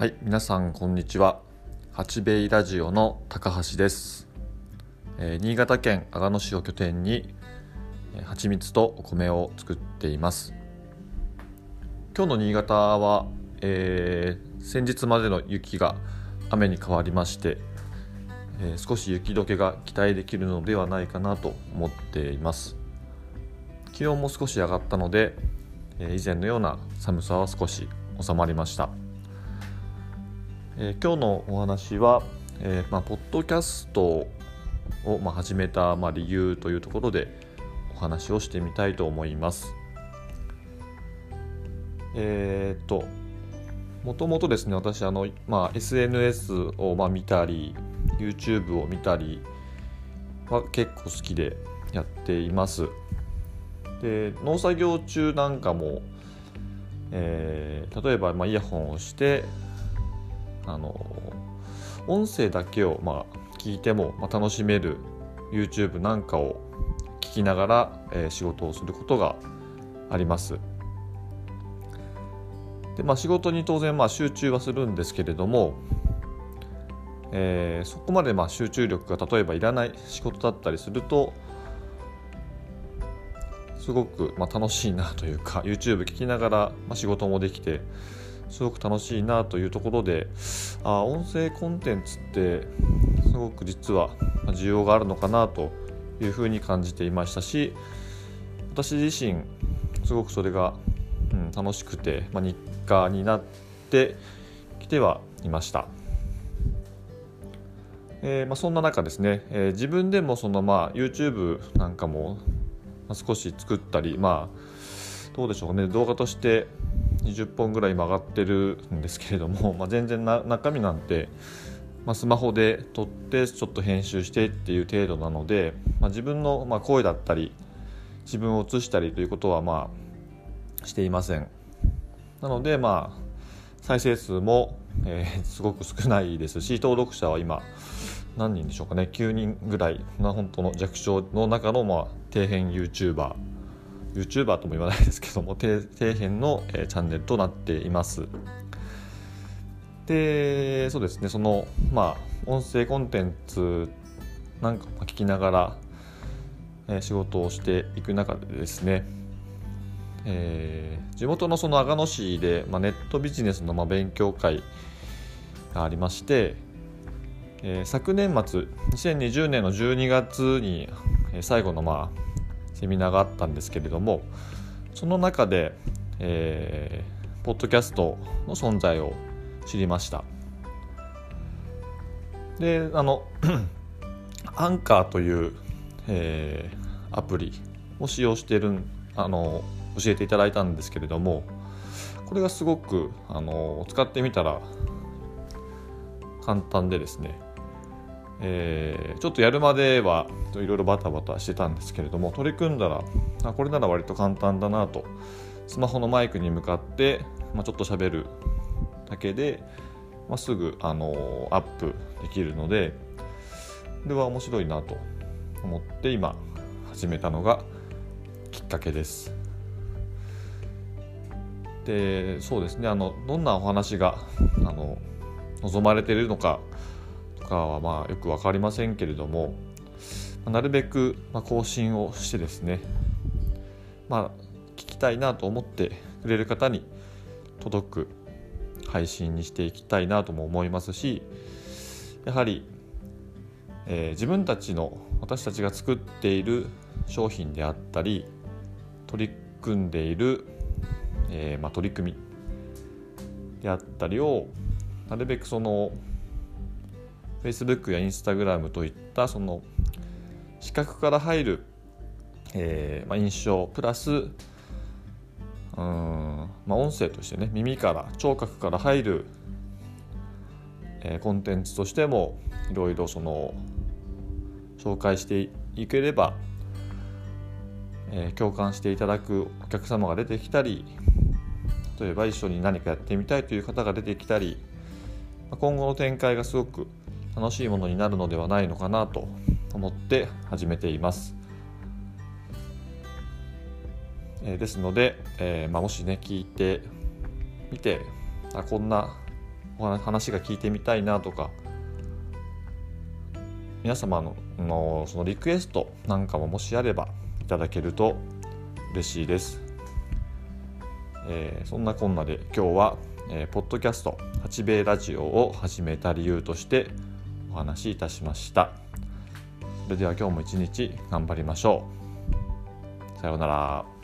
はい皆さんこんにちは。八兵衛ラジオの高橋です、えー新潟県阿賀野市を拠点にえー蜂蜜とお米を作っています。今日の新潟は、えー先日までの雪が雨に変わりまして、えー少し雪解けが期待できるのではないかなと思っています。気温も少し上がったので、えー以前のような寒さは少し収まりました。えー今日のお話は、えーまあ、ポッドキャストを、まあ、始めた、まあ、理由というところでお話をしてみたいと思います。えーっともともとですね私あの、まあ、SNS を、まあ、見たり YouTube を見たりは結構好きでやっています。で農作業中なんかも、えー例えば、まあ、イヤホンをしてあの音声だけをまあ聞いても、まあ、楽しめる YouTube なんかを聞きながら、えー仕事をすることがあります。でまあ、仕事に当然まあ集中はするんですけれども、えーそこまでまあ集中力が例えばいらない仕事だったりするとすごくまあ楽しいなというか YouTube 聞きながらまあ仕事もできてすごく楽しいなというところであ音声コンテンツってすごく実は需要があるのかなというふうに感じていましたし私自身すごくそれが、うん、楽しくて、まあ、日課になってきてはいました。えーまあ、そんな中ですね、えー自分でもその、まあ、YouTube なんかも少し作ったりまあどうでしょうね動画として20本ぐらい今上がってるんですけれども、まあ、全然な中身なんて、まあ、スマホで撮ってちょっと編集してっていう程度なので、まあ、自分のまあ声だったり自分を映したりということはまあしていません。なのでまあ再生数も、えーすごく少ないですし登録者は今何人でしょうかね9人ぐらいな本当の弱小の中の、まあ、底辺 YouTuber YouTuber とも言わないですけども底底辺の、えーチャンネルとなっています。でそうですねそのまあ音声コンテンツなんか聞きながら、えー仕事をしていく中でですねえー地元のその阿賀野市で、まあ、ネットビジネスのまあ勉強会がありまして、えー昨年末2020年の12月に、え最後のまあセミナーがあったんですけれどもその中で、えーポッドキャストの存在を知りました。であの アンカーという、えーアプリを使用してるあの教えていただいたんですけれどもこれがすごくあの使ってみたら簡単でですね、えーちょっとやるまではいろいろバタバタしてたんですけれども取り組んだらあこれなら割と簡単だなとスマホのマイクに向かって、まあ、ちょっと喋るだけで、まあ、すぐあのアップできるのでこれは面白いなと思って今始めたのがきっかけです。でそうですねあのどんなお話があの望まれているのかかはまあよく分かりませんけれどもなるべく更新をしてですねまあ聞きたいなと思ってくれる方に届く配信にしていきたいなとも思いますしやはり、えー自分たちの私たちが作っている商品であったり取り組んでいる、えーまあ、取り組みであったりをなるべくその Facebook や Instagram といったその視覚から入る、えーまあ、印象プラスうん、まあ、音声としてね耳から聴覚から入る、えーコンテンツとしてもいろいろその紹介していければ、えー共感していただくお客様が出てきたり例えば一緒に何かやってみたいという方が出てきたり今後の展開がすごく楽しいものになるのではないのかなと思って始めています。えーですので、えーまあ、もしね聞いてみてあこんな話が聞いてみたいなとか皆様ののそのリクエストなんかももしあればいただけると嬉しいです、えー、そんなこんなで今日は、えー、ポッドキャスト八兵衛ラジオを始めた理由としてお話しいたしました。それでは今日も一日頑張りましょう。さようなら。